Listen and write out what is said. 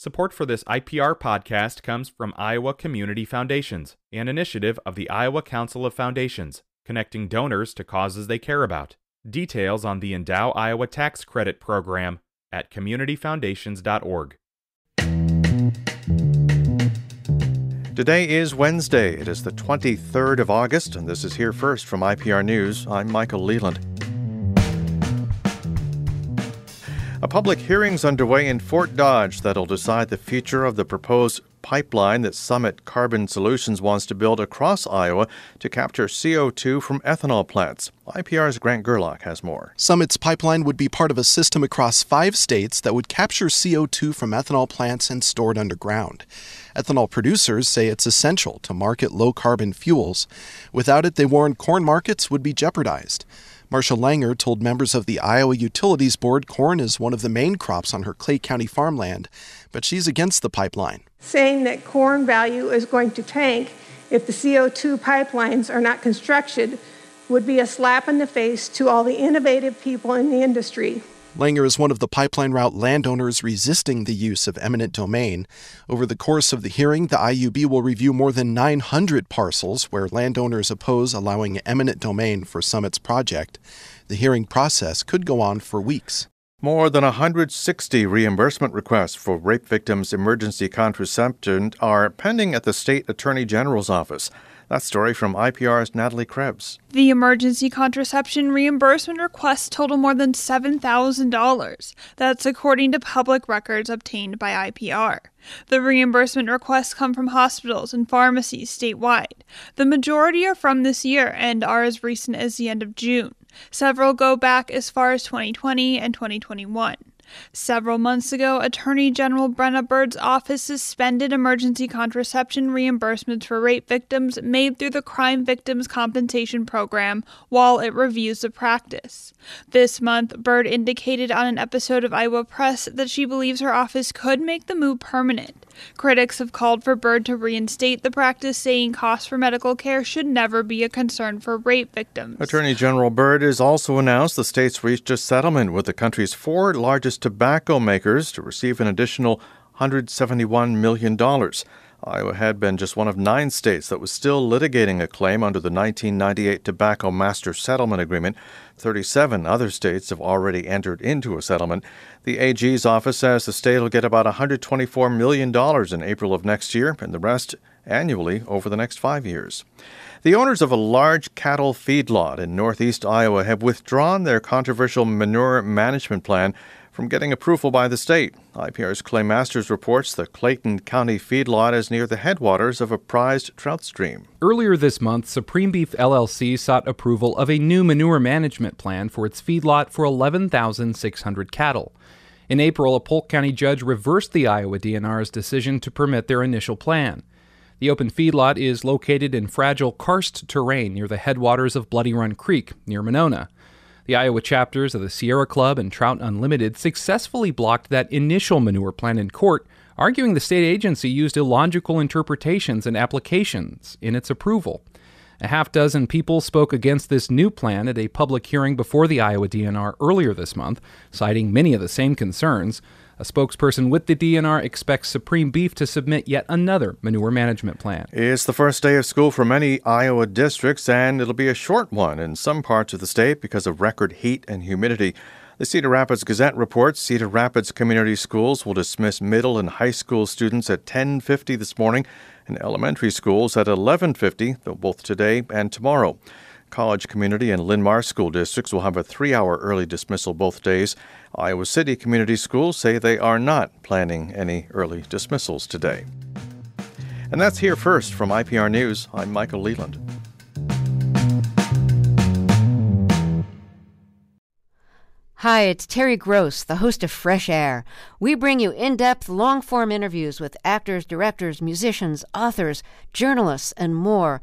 Support for this IPR podcast comes from Iowa Community Foundations, an initiative of the Iowa Council of Foundations, connecting donors to causes they care about. Details on the Endow Iowa Tax Credit Program at communityfoundations.org. Today is Wednesday. It is the 23rd of August, and this is Here First from IPR News. I'm Michael Leland. A public hearing's underway in Fort Dodge that'll decide the future of the proposed pipeline that Summit Carbon Solutions wants to build across Iowa to capture CO2 from ethanol plants. IPR's Grant Gerlock has more. Summit's pipeline would be part of a system across five states that would capture CO2 from ethanol plants and store it underground. Ethanol producers say it's essential to market low carbon fuels. Without it, they warn corn markets would be jeopardized. Marcia Langer told members of the Iowa Utilities Board corn is one of the main crops on her Clay County farmland, but she's against the pipeline. Saying that corn value is going to tank if the CO2 pipelines are not constructed would be a slap in the face to all the innovative people in the industry. Langer is one of the pipeline route landowners resisting the use of eminent domain. Over the course of the hearing, the IUB will review more than 900 parcels where landowners oppose allowing eminent domain for Summit's project. The hearing process could go on for weeks. More than 160 reimbursement requests for rape victims' emergency contraception are pending at the state attorney general's office. That story from IPR's Natalie Krebs. The emergency contraception reimbursement requests total more than $7,000. That's according to public records obtained by IPR. The reimbursement requests come from hospitals and pharmacies statewide. The majority are from this year and are as recent as the end of June. Several go back as far as 2020 and 2021. Several months ago, Attorney General Brenna Bird's office suspended emergency contraception reimbursements for rape victims made through the Crime Victims Compensation Program while it reviews the practice. This month, Bird indicated on an episode of Iowa Press that she believes her office could make the move permanent. Critics have called for Bird to reinstate the practice, saying costs for medical care should never be a concern for rape victims. Attorney General Bird has also announced the state's reached a settlement with the country's four largest tobacco makers to receive an additional $171 million. Iowa had been just one of nine states that was still litigating a claim under the 1998 Tobacco Master Settlement Agreement. 37 other states have already entered into a settlement. The AG's office says the state will get about $124 million in April of next year, and the rest annually over the next five years. The owners of a large cattle feedlot in northeast Iowa have withdrawn their controversial manure management plan from getting approval by the state. IPR's Clay Masters reports the Clayton County feedlot is near the headwaters of a prized trout stream. Earlier this month, Supreme Beef LLC sought approval of a new manure management plan for its feedlot for 11,600 cattle. In April, a Polk County judge reversed the Iowa DNR's decision to permit their initial plan. The open feedlot is located in fragile karst terrain near the headwaters of Bloody Run Creek, near Monona. The Iowa chapters of the Sierra Club and Trout Unlimited successfully blocked that initial manure plan in court, arguing the state agency used illogical interpretations and applications in its approval. A half dozen people spoke against this new plan at a public hearing before the Iowa DNR earlier this month, citing many of the same concerns. A spokesperson with the DNR expects Supreme Beef to submit yet another manure management plan. It's the first day of school for many Iowa districts, and it'll be a short one in some parts of the state because of record heat and humidity. The Cedar Rapids Gazette reports Cedar Rapids Community Schools will dismiss middle and high school students at 10:50 this morning and elementary schools at 11:50, both today and tomorrow. College Community and Linn-Mar school districts will have a three hour early dismissal both days. Iowa City Community Schools say they are not planning any early dismissals today. And that's here first from IPR News. I'm Michael Leland. Hi, it's Terry Gross, the host of Fresh Air. We bring you in depth, long form interviews with actors, directors, musicians, authors, journalists, and more.